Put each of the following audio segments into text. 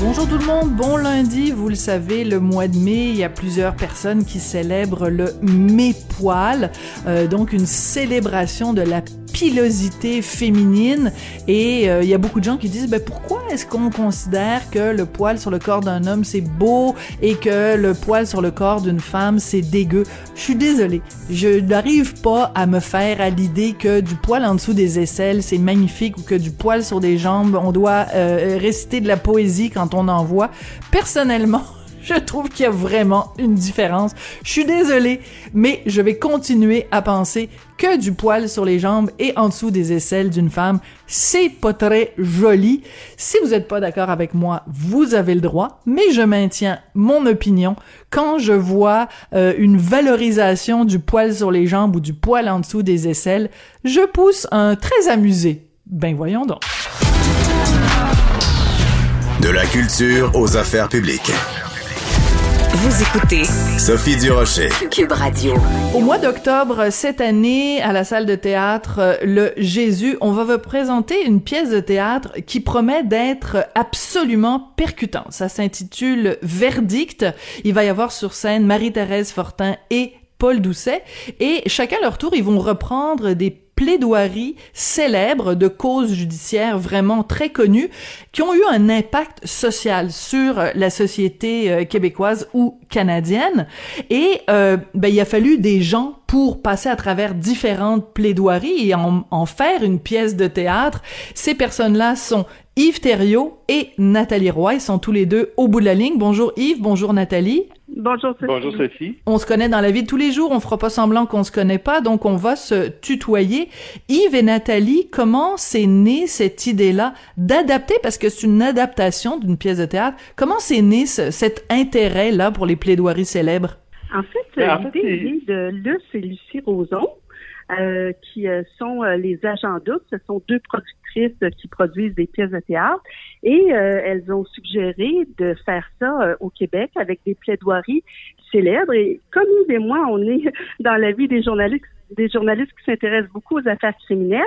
Bonjour tout le monde, bon lundi. Vous le savez, le mois de mai, il y a plusieurs personnes qui célèbrent le Mai-Poil, euh, donc une célébration de la pilosité féminine. Et euh, il y a beaucoup de gens qui disent, ben pourquoi est-ce qu'on considère que le poil sur le corps d'un homme c'est beau et que le poil sur le corps d'une femme c'est dégueu? Je suis désolée, je n'arrive pas à me faire à l'idée que du poil en dessous des aisselles c'est magnifique ou que du poil sur des jambes on doit euh, réciter de la poésie quand on en voit. Personnellement, je trouve qu'il y a vraiment une différence. Je suis désolée, mais je vais continuer à penser que du poil sur les jambes et en dessous des aisselles d'une femme, c'est pas très joli. Si vous n'êtes pas d'accord avec moi, vous avez le droit, mais je maintiens mon opinion. Quand je vois euh, une valorisation du poil sur les jambes ou du poil en dessous des aisselles, je pousse un très amusé. Ben voyons donc. De la culture aux affaires publiques. Vous écoutez Sophie Durocher. Cube Radio. Au mois d'octobre cette année, à la salle de théâtre euh, Le Jésus, on va vous présenter une pièce de théâtre qui promet d'être absolument percutante. Ça s'intitule Verdict. Il va y avoir sur scène Marie-Thérèse Fortin et Paul Doucet et chacun leur tour, ils vont reprendre des plaidoiries célèbres de causes judiciaires vraiment très connues qui ont eu un impact social sur euh, la société euh, québécoise ou canadienne. Et euh, ben, il a fallu des gens pour passer à travers différentes plaidoiries et en, en faire une pièce de théâtre. Ces personnes-là sont Yves Thériault et Nathalie Roy. Ils sont tous les deux au bout de la ligne. Bonjour Yves, bonjour Nathalie. Bonjour Sophie. Bonjour Sophie. On se connaît dans la vie de tous les jours, on fera pas semblant qu'on se connaît pas, donc on va se tutoyer. Yves et Nathalie, comment c'est né cette idée-là d'adapter, parce que c'est une adaptation d'une pièce de théâtre, comment c'est né ce- cet intérêt-là pour les plaidoiries célèbres? En fait, Ben, en l'idée fait, vient de Luce et Lucie Roson, euh, qui euh, sont euh, les agents doubles. Ce sont deux productrices euh, qui produisent des pièces de théâtre. Et euh, elles ont suggéré de faire ça euh, au Québec avec des plaidoiries célèbres. Et comme Yves et moi, on est dans la vie des journalistes des journalistes qui s'intéressent beaucoup aux affaires criminelles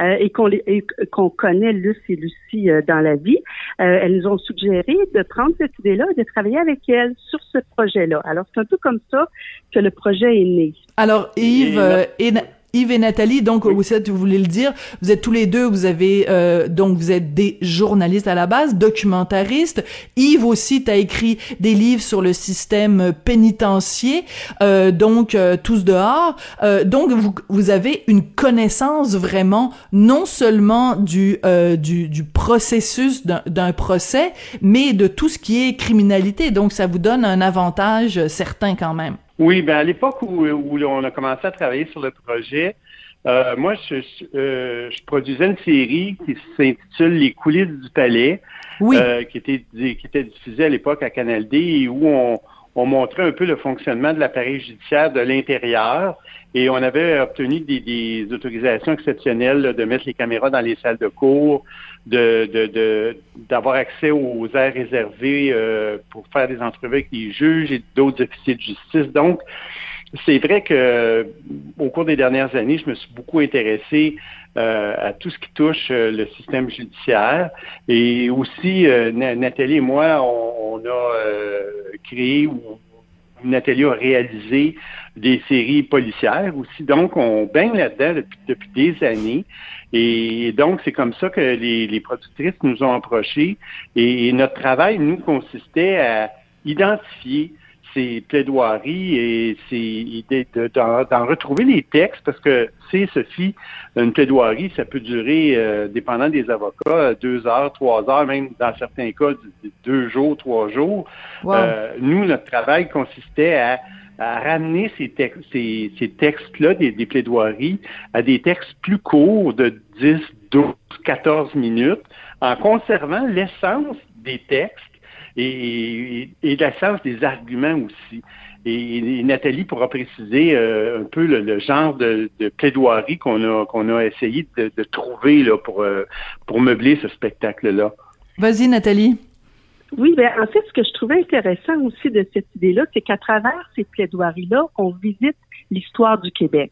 euh, et qu'on les- et qu'on connaît Luce et Lucie euh, dans la vie, euh, elles nous ont suggéré de prendre cette idée-là et de travailler avec elles sur ce projet-là. Alors, c'est un peu comme ça que le projet est né. Alors Yves Et euh, Yves et Nathalie, donc vous êtes, vous voulez le dire, vous êtes tous les deux, vous avez euh, donc vous êtes des journalistes à la base, documentaristes. Yves aussi, t'as écrit des livres sur le système pénitentiaire, euh, donc euh, tous dehors. Euh, donc vous vous avez une connaissance vraiment non seulement du euh, du, du processus d'un- d'un procès, mais de tout ce qui est criminalité. Donc ça vous donne un avantage certain quand même. Oui, ben à l'époque où, où on a commencé à travailler sur le projet, euh, moi, je, je, euh, je produisais une série qui s'intitule Les coulisses du palais, Oui. euh, qui, était, qui était diffusée à l'époque à Canal D et où on, on montrait un peu le fonctionnement de l'appareil judiciaire de l'intérieur et on avait obtenu des, autorisations exceptionnelles de mettre les caméras dans les salles de cours, de d'avoir accès aux aires réservées euh, pour faire des entrevues avec les juges et d'autres officiers de justice. Donc, c'est vrai que au cours des dernières années, je me suis beaucoup intéressé euh, à tout ce qui touche euh, le système judiciaire. Et aussi, euh, Na- Nathalie et moi, on, on a euh, créé ou Nathalie a réalisé des séries policières aussi. Donc, on baigne là-dedans depuis, des années. Et donc, c'est comme ça que les, productrices nous ont approchés. Et notre travail, nous, consistait à identifier ces plaidoiries et de- d'en, retrouver les textes parce que c'est Sophie, une plaidoirie, ça peut durer, euh, dépendant des avocats, deux heures, trois heures, même dans certains cas, deux jours, trois jours. Wow. Euh, nous, notre travail consistait à, à ramener ces, tex- ces, ces textes-là, des, des plaidoiries, à des textes plus courts de 10, 12, 14 minutes, en conservant l'essence des textes et, et, et l'essence des arguments aussi. Et, et Nathalie pourra préciser euh, un peu le, le genre de, de plaidoirie qu'on a qu'on a essayé de, de trouver là, pour, euh, pour meubler ce spectacle-là. Vas-y, Nathalie. Oui, ben en fait, ce que je trouvais intéressant aussi de cette idée-là, c'est qu'à travers ces plaidoiries-là, on visite l'histoire du Québec.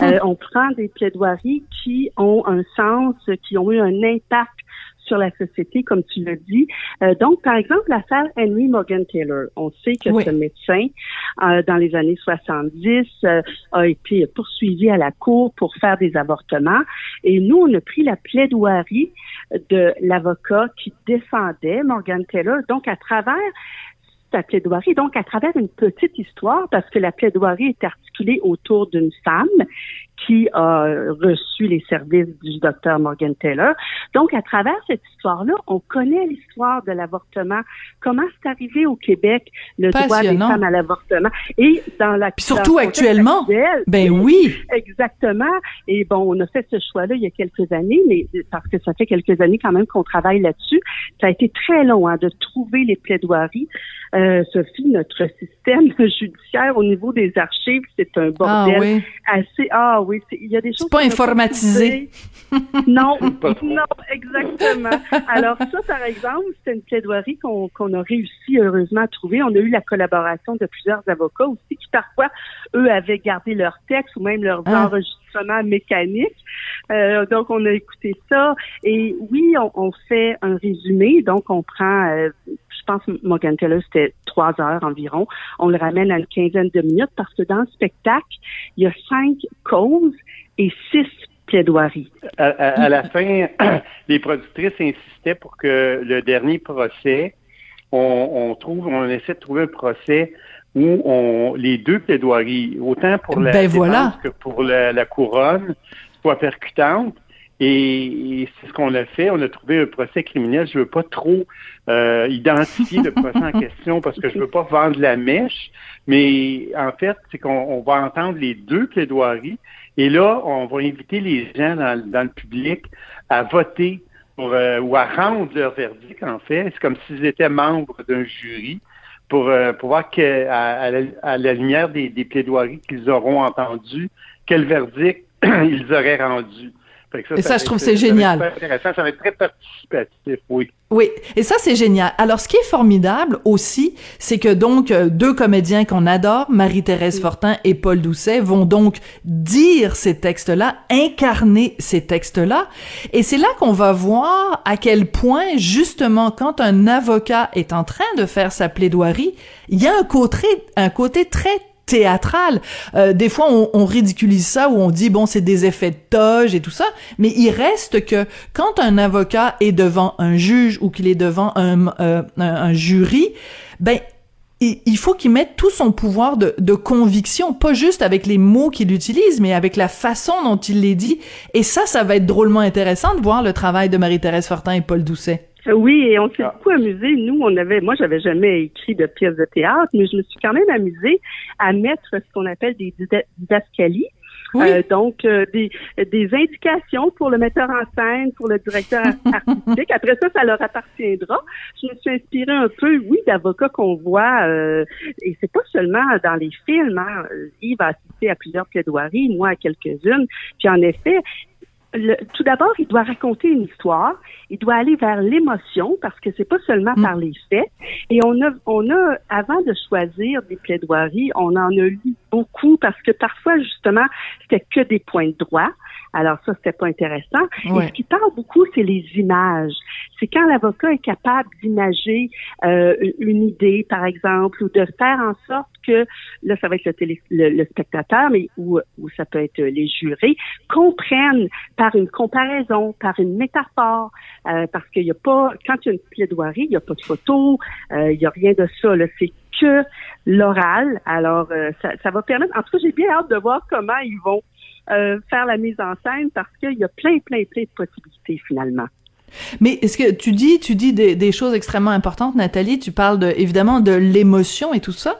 Hum. Euh, on prend des plaidoiries qui ont un sens, qui ont eu un impact sur la société, comme tu l'as dit. Euh, donc, par exemple, l'affaire Henry Morgan Taylor. On sait que Oui. ce médecin, euh, dans les années 70, euh, a été poursuivi à la cour pour faire des avortements. Et nous, on a pris la plaidoirie de l'avocat qui défendait Morgan Taylor. Donc, à travers sa plaidoirie, donc à travers une petite histoire, parce que la plaidoirie est articulée autour d'une femme qui a reçu les services du docteur Morgan Taylor. Donc, à travers cette histoire-là, on connaît l'histoire de l'avortement, comment c'est arrivé au Québec, le droit des femmes à l'avortement. Et dans la Puis surtout actuellement. actuel, Ben oui. Exactement. Et bon, on a fait ce choix-là il y a quelques années, mais parce que ça fait quelques années quand même qu'on travaille là-dessus. Ça a été très long hein, de trouver les plaidoiries. Euh, Sophie, notre système judiciaire au niveau des archives, c'est un Ah bordel oui. assez. Ah oui, il y a des choses. pas informatisé. Non, non, exactement. Alors ça, par exemple, c'est une plaidoirie qu'on qu'on a réussi heureusement à trouver. On a eu la collaboration de plusieurs avocats aussi qui parfois, eux, avaient gardé leur texte ou même leurs Ah. enregistrements mécaniques. Euh, donc, on a écouté ça. Et oui, on, on fait un résumé. Donc, on prend, euh, pense, Morgan Taylor, c'était trois heures environ. On le ramène à une quinzaine de minutes parce que dans le spectacle, il y a cinq causes et six plaidoiries. À, à- à la fin, les productrices insistaient pour que le dernier procès, on, on trouve, on essaie de trouver un procès où on, les deux plaidoiries, autant pour la Ben voilà. que pour la, la couronne, soient percutantes. Et, et c'est ce qu'on a fait. On a trouvé un procès criminel. Je veux pas trop euh, identifier le procès en question parce que je veux pas vendre la mèche. Mais en fait, c'est qu'on on va entendre les deux plaidoiries. Et là, on va inviter les gens dans, dans le public à voter pour, euh, ou à rendre leur verdict, en fait. C'est comme s'ils étaient membres d'un jury pour, euh, pour voir que, à, à la, à la lumière des, des plaidoiries qu'ils auront entendues, quel verdict ils auraient rendu. Et ça, je trouve c'est génial. intéressant. Ça va être très participatif, oui. Oui, et ça c'est génial. Alors ce qui est formidable aussi, c'est que donc euh, deux comédiens qu'on adore, Marie-Thérèse Fortin et Paul Doucet, vont donc dire ces textes-là, incarner ces textes-là, et c'est là qu'on va voir à quel point justement quand un avocat est en train de faire sa plaidoirie, il y a un côté un côté très théâtral. Euh, des fois, on, on ridiculise ça ou on dit bon, c'est des effets de toge et tout ça, mais il reste que quand un avocat est devant un juge ou qu'il est devant un, euh, un, jury, ben il, il faut qu'il mette tout son pouvoir de, de conviction, pas juste avec les mots qu'il utilise, mais avec la façon dont il les dit. Et ça, ça va être drôlement intéressant de voir le travail de Marie-Thérèse Fortin et Paul Doucet. Oui, et on s'est Ah. beaucoup amusé. Nous, on avait, moi, j'avais jamais écrit de pièces de théâtre, mais je me suis quand même amusée à mettre ce qu'on appelle des dida- didascalies. Oui. Euh, donc, euh, des, des indications pour le metteur en scène, pour le directeur artistique. Après ça, ça leur appartiendra. Je me suis inspirée un peu, oui, d'avocats qu'on voit, euh, et c'est pas seulement dans les films. Hein. Yves a assisté à plusieurs plaidoiries, moi à quelques-unes. Puis en effet, le- tout d'abord, il doit raconter une histoire. Il doit aller vers l'émotion parce que c'est pas seulement Mm. par les faits. Et on a, on a, avant de choisir des plaidoiries, on en a lu beaucoup parce que parfois, justement, c'était que des points de droit. Alors ça, c'était pas intéressant. Ouais. Et ce qui parle beaucoup, c'est les images. C'est quand l'avocat est capable d'imager euh, une idée, par exemple, ou de faire en sorte que, là, ça va être le, télé, le, le spectateur, mais ou, ou ça peut être les jurés, comprennent par une comparaison, par une métaphore, euh, parce qu'il n'y a pas, quand il y a une plaidoirie, il n'y a pas de photo, euh, il n'y a rien de ça. là. C'est que l'oral. Alors, euh, ça, ça va permettre. En tout cas, j'ai bien hâte de voir comment ils vont euh, faire la mise en scène parce qu'il y a plein, plein, plein de possibilités finalement. Mais est-ce que tu dis, tu dis des, choses extrêmement importantes, Nathalie? Tu parles de, évidemment de l'émotion et tout ça.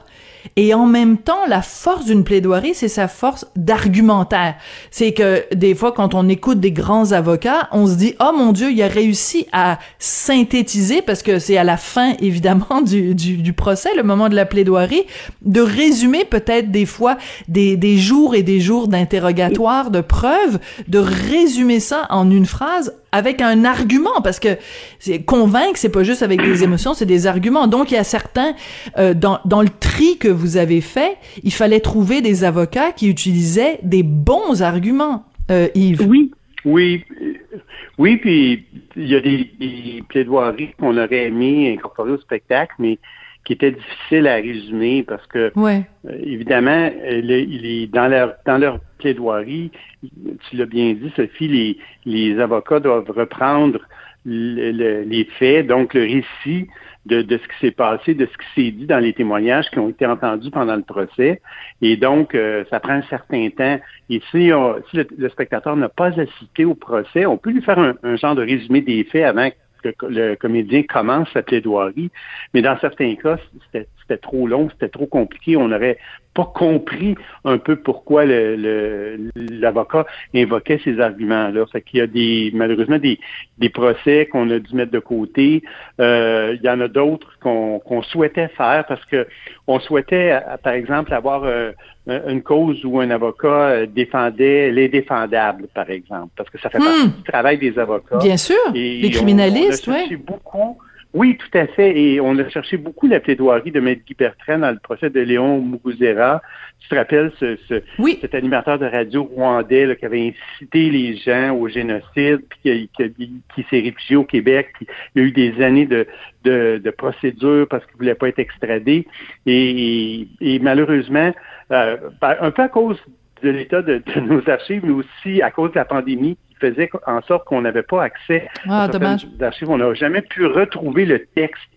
Et en même temps, la force d'une plaidoirie, c'est sa force d'argumentaire. C'est que des fois, quand on écoute des grands avocats, on se dit, oh mon Dieu, il a réussi à synthétiser, parce que c'est à la fin, évidemment, du, du, du procès, le moment de la plaidoirie, de résumer peut-être des fois des, des jours et des jours d'interrogatoire, de preuves, de résumer ça en une phrase avec un argument parce que c'est convaincre c'est pas juste avec des émotions c'est des arguments donc il y a certains euh, dans dans le tri que vous avez fait il fallait trouver des avocats qui utilisaient des bons arguments euh, Yves. Oui. Oui. Oui puis il y a des, des plaidoiries qu'on aurait aimé incorporer au spectacle mais qui étaient difficiles à résumer parce que ouais. euh, évidemment il est dans leur dans leur plaidoirie tu l'as bien dit Sophie les les avocats doivent reprendre le, le, les faits donc le récit de, de ce qui s'est passé, de ce qui s'est dit dans les témoignages qui ont été entendus pendant le procès. Et donc, euh, ça prend un certain temps. Et si, on, si le, le, spectateur n'a pas assisté au procès, on peut lui faire un, un genre de résumé des faits avant le comédien commence sa plaidoirie. Mais dans certains cas, c'était trop long, c'était trop compliqué. On n'aurait pas compris un peu pourquoi l'avocat le, invoquait ces arguments-là. Fait qu'il y a des malheureusement des, des procès qu'on a dû mettre de côté. Euh, il y en a d'autres qu'on qu souhaitait faire parce que on souhaitait, par exemple, avoir euh, une cause où un avocat défendait l'indéfendable, par exemple, parce que ça fait partie Hmm. du travail des avocats. bien sûr Et les criminalistes beaucoup. Oui, tout à fait. Et on a cherché beaucoup la plaidoirie de Maître Guy Bertrand dans le procès de Léon Muguzera. Tu te rappelles ce, ce oui cet animateur de radio rwandais là, qui avait incité les gens au génocide, puis qui, qui, qui s'est réfugié au Québec. Puis il y a eu des années de, de, de procédures parce qu'il ne voulait pas être extradé. Et, et, et malheureusement, euh, un peu à cause de l'état de, de, nos archives, mais aussi à cause de la pandémie faisait en sorte qu'on n'avait pas accès ah, à archives. On n'a jamais pu retrouver le texte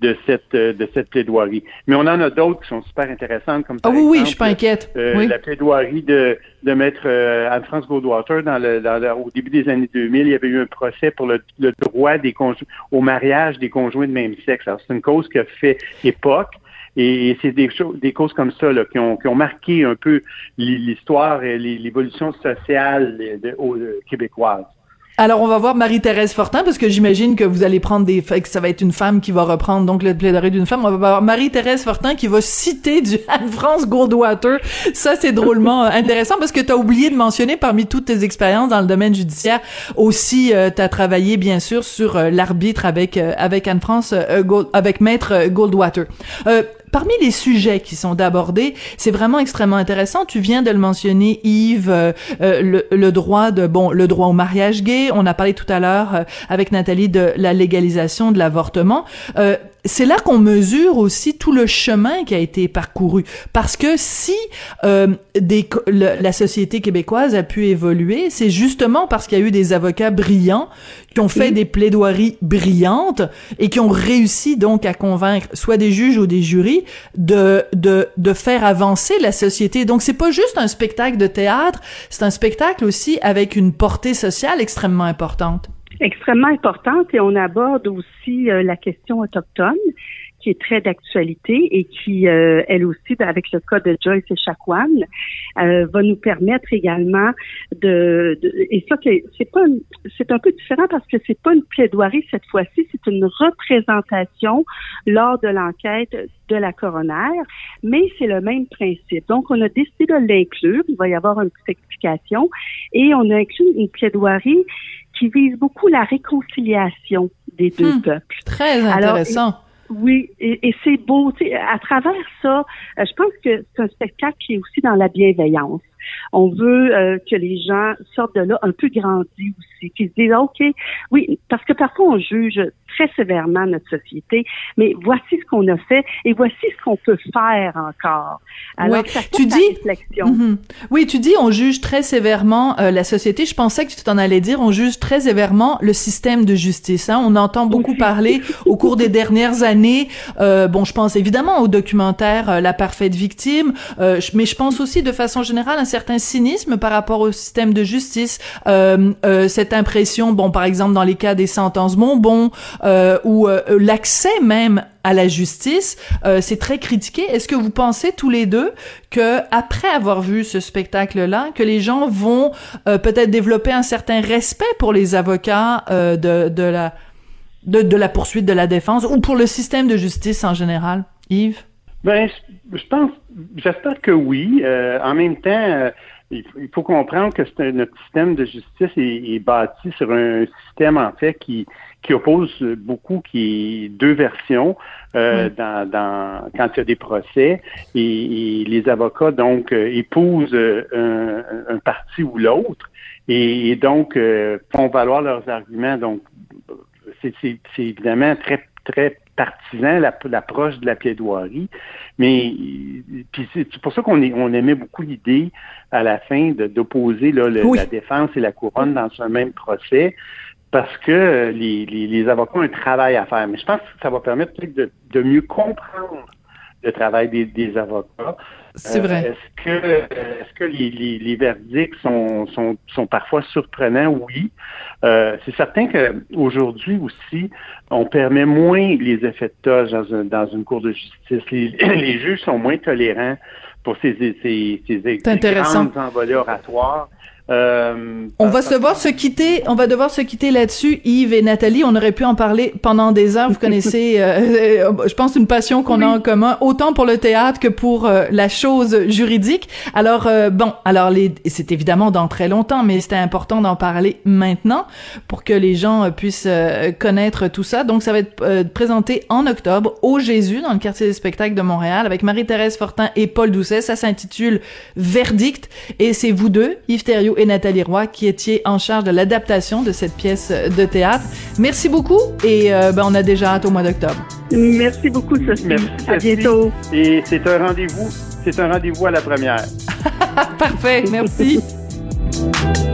de cette de cette plaidoirie. Mais on en a d'autres qui sont super intéressantes, comme ah oui, exemple, oui, je suis pas inquiète. Euh, oui. La plaidoirie de, de maître euh, Anne-France Goldwater dans le, dans le, au début des années 2000, il y avait eu un procès pour le, le droit des au mariage des conjoints de même sexe. Alors c'est une cause qui a fait époque. Et, c'est des, des causes comme ça là, qui, ont, qui ont marqué un peu l'histoire et l'évolution sociale de, de, de, québécoise. Alors, on va voir Marie-Thérèse Fortin, parce que j'imagine que vous allez prendre des... que ça va être une femme qui va reprendre donc le plaidoirie d'une femme. On va voir Marie-Thérèse Fortin qui va citer du Anne-France Goldwater. Ça, c'est drôlement intéressant, parce que tu as oublié de mentionner, parmi toutes tes expériences dans le domaine judiciaire, aussi, euh, tu as travaillé, bien sûr, sur euh, l'arbitre avec, euh, avec Anne-France, avec Maître Goldwater. Parmi les sujets qui sont abordés, c'est vraiment extrêmement intéressant. Tu viens de le mentionner, Yves, euh, le, le, droit de bon, le droit au mariage gay. On a parlé tout à l'heure euh, avec Nathalie de la légalisation de l'avortement. Euh, c'est là qu'on mesure aussi tout le chemin qui a été parcouru. Parce que si euh, des, le, la société québécoise a pu évoluer, c'est justement parce qu'il y a eu des avocats brillants qui ont fait oui. des plaidoiries brillantes et qui ont réussi donc à convaincre soit des juges ou des jurys de, de, de faire avancer la société. Donc c'est pas juste un spectacle de théâtre, c'est un spectacle aussi avec une portée sociale extrêmement importante extrêmement importante et on aborde aussi euh, la question autochtone qui est très d'actualité et qui, euh, elle aussi, avec le cas de Joyce et Chacuan, euh, va nous permettre également de, de et ça c'est pas c'est un peu différent parce que c'est pas une plaidoirie cette fois-ci, c'est une représentation lors de l'enquête de la coroner, mais c'est le même principe. Donc on a décidé de l'inclure, il va y avoir une petite explication et on a inclus une plaidoirie qui vise beaucoup la réconciliation des deux hmm, peuples. Très intéressant. Alors, oui, et, et c'est beau. À travers ça, je pense que c'est un spectacle qui est aussi dans la bienveillance. On veut euh, que les gens sortent de là un peu grandis aussi, qu'ils se disent OK, oui, parce que parfois on juge très sévèrement notre société, mais voici ce qu'on a fait et voici ce qu'on peut faire encore. Alors, ouais. tu dis, réflexion. Mm -hmm. oui, tu dis on juge très sévèrement euh, la société. Je pensais que tu t'en allais dire on juge très sévèrement le système de justice. Hein? On entend beaucoup Oui. parler au cours des dernières années. Euh, bon, je pense évidemment au documentaire La parfaite victime, mais je pense aussi de façon générale certain cynisme par rapport au système de justice. Euh, cette impression, bon, par exemple dans les cas des sentences bonbons euh, ou euh, l'accès même à la justice, euh, c'est très critiqué. Est-ce que vous pensez tous les deux que après avoir vu ce spectacle-là, que les gens vont euh, peut-être développer un certain respect pour les avocats euh, de, de la de, de la poursuite de la défense ou pour le système de justice en général, Yves? Ben, je pense, j'espère que oui. Euh, en même temps, il, faut comprendre que c'est notre système de justice est, bâti sur un système en fait qui qui oppose beaucoup, qui est deux versions euh, dans, dans, quand il y a des procès et, les avocats donc euh, épousent un, un, parti ou l'autre et, donc font valoir leurs arguments. Donc c'est évidemment très très partisan l'approche de la plaidoirie, mais c'est pour ça qu'on on aimait beaucoup l'idée à la fin d'opposer la défense et la couronne dans un même procès parce que les, les, avocats ont un travail à faire. Mais je pense que ça va permettre de, de mieux comprendre le travail des, des avocats. C'est vrai. Euh, est-ce que, est-ce que les, les, les verdicts sont, sont, sont, parfois surprenants? Oui. Euh, c'est certain qu'aujourd'hui aussi, on permet moins les effets de toge dans, dans une cour de justice. Les, les, juges sont moins tolérants pour ces, ces, ces, ces grandes envolées oratoires. Euh, on va se devoir se quitter, on va devoir se quitter là-dessus, Yves et Nathalie. On aurait pu en parler pendant des heures. Vous connaissez, euh, je pense, une passion qu'on a en commun, autant pour le théâtre que pour euh, la chose juridique. Alors, bon, alors les, c'est évidemment dans très longtemps, mais c'était important d'en parler maintenant pour que les gens puissent connaître tout ça. Donc, ça va être présenté en octobre au Jésus, dans le quartier des spectacles de Montréal, avec Marie-Thérèse Fortin et Paul Doucet. Ça s'intitule Verdict, et c'est vous deux, Yves Thériault et Nathalie Roy qui étiez en charge de l'adaptation de cette pièce de théâtre. Merci beaucoup et euh, ben, on a déjà hâte au mois d'octobre. Merci beaucoup, Sophie. Merci, à bientôt. Et c'est un rendez-vous, c'est un rendez-vous à la première. Parfait, merci.